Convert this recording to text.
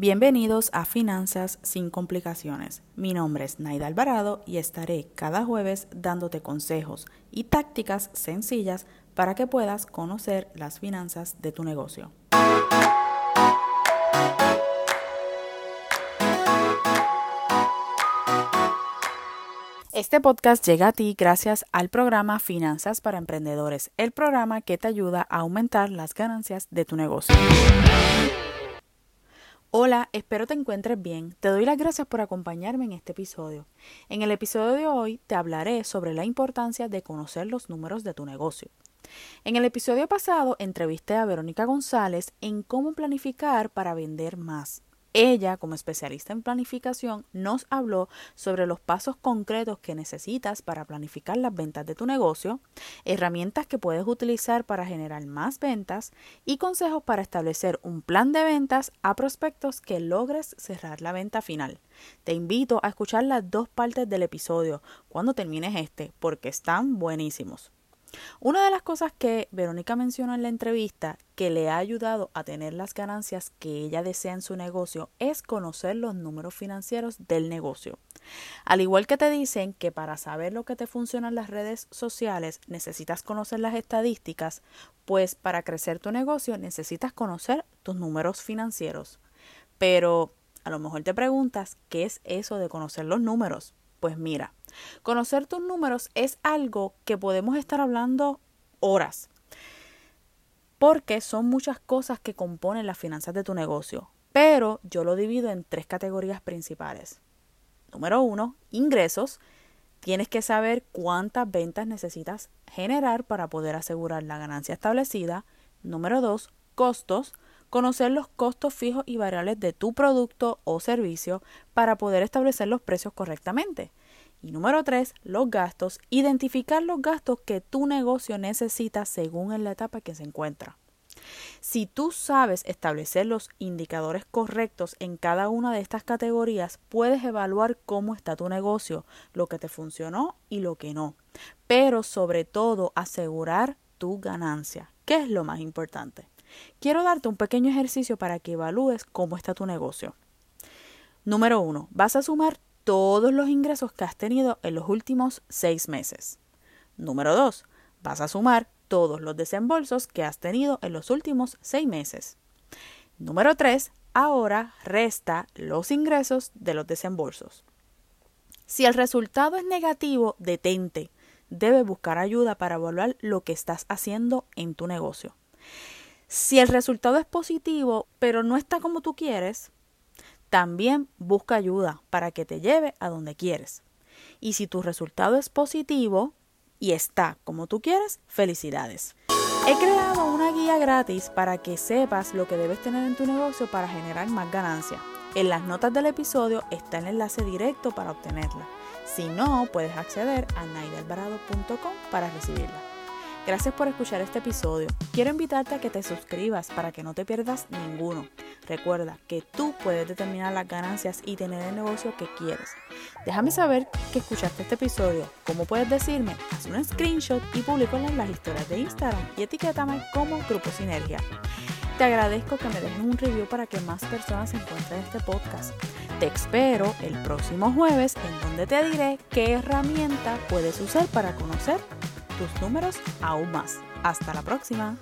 Bienvenidos a Finanzas sin complicaciones. Mi nombre es Naida Alvarado y estaré cada jueves dándote consejos y tácticas sencillas para que puedas conocer las finanzas de tu negocio. Este podcast llega a ti gracias al programa Finanzas para Emprendedores, el programa que te ayuda a aumentar las ganancias de tu negocio. Hola, espero te encuentres bien. Te doy las gracias por acompañarme en este episodio. En el episodio de hoy te hablaré sobre la importancia de conocer los números de tu negocio. En el episodio pasado entrevisté a Verónica González en cómo planificar para vender más. Ella, como especialista en planificación, nos habló sobre los pasos concretos que necesitas para planificar las ventas de tu negocio, herramientas que puedes utilizar para generar más ventas y consejos para establecer un plan de ventas a prospectos que logres cerrar la venta final. Te invito a escuchar las dos partes del episodio cuando termines este porque están buenísimos. Una de las cosas que Verónica mencionó en la entrevista que le ha ayudado a tener las ganancias que ella desea en su negocio es conocer los números financieros del negocio. Al igual que te dicen que para saber lo que te funciona en las redes sociales necesitas conocer las estadísticas, pues para crecer tu negocio necesitas conocer tus números financieros. Pero a lo mejor te preguntas, ¿qué es eso de conocer los números? Pues mira, conocer tus números es algo que podemos estar hablando horas, porque son muchas cosas que componen las finanzas de tu negocio, pero yo lo divido en tres categorías principales. Número uno, ingresos. Tienes que saber cuántas ventas necesitas generar para poder asegurar la ganancia establecida. Número dos, costos conocer los costos fijos y variables de tu producto o servicio para poder establecer los precios correctamente. Y número tres, los gastos. Identificar los gastos que tu negocio necesita según en la etapa que se encuentra. Si tú sabes establecer los indicadores correctos en cada una de estas categorías, puedes evaluar cómo está tu negocio, lo que te funcionó y lo que no. Pero sobre todo asegurar tu ganancia, que es lo más importante. Quiero darte un pequeño ejercicio para que evalúes cómo está tu negocio. Número uno, vas a sumar todos los ingresos que has tenido en los últimos seis meses. Número dos, vas a sumar todos los desembolsos que has tenido en los últimos seis meses. Número tres, ahora resta los ingresos de los desembolsos. Si el resultado es negativo, detente. Debes buscar ayuda para evaluar lo que estás haciendo en tu negocio. Si el resultado es positivo, pero no está como tú quieres, también busca ayuda para que te lleve a donde quieres. Y si tu resultado es positivo y está como tú quieres, felicidades. He creado una guía gratis para que sepas lo que debes tener en tu negocio para generar más ganancia. En las notas del episodio está el enlace directo para obtenerla. Si no, puedes acceder a naidelvarado.com para recibirla. Gracias por escuchar este episodio. Quiero invitarte a que te suscribas para que no te pierdas ninguno. Recuerda que tú puedes determinar las ganancias y tener el negocio que quieres. Déjame saber que escuchaste este episodio. ¿Cómo puedes decirme? Haz un screenshot y público en las historias de Instagram y etiquétame como Grupo Sinergia. Te agradezco que me dejes un review para que más personas encuentren este podcast. Te espero el próximo jueves en donde te diré qué herramienta puedes usar para conocer tus números aún más. Hasta la próxima.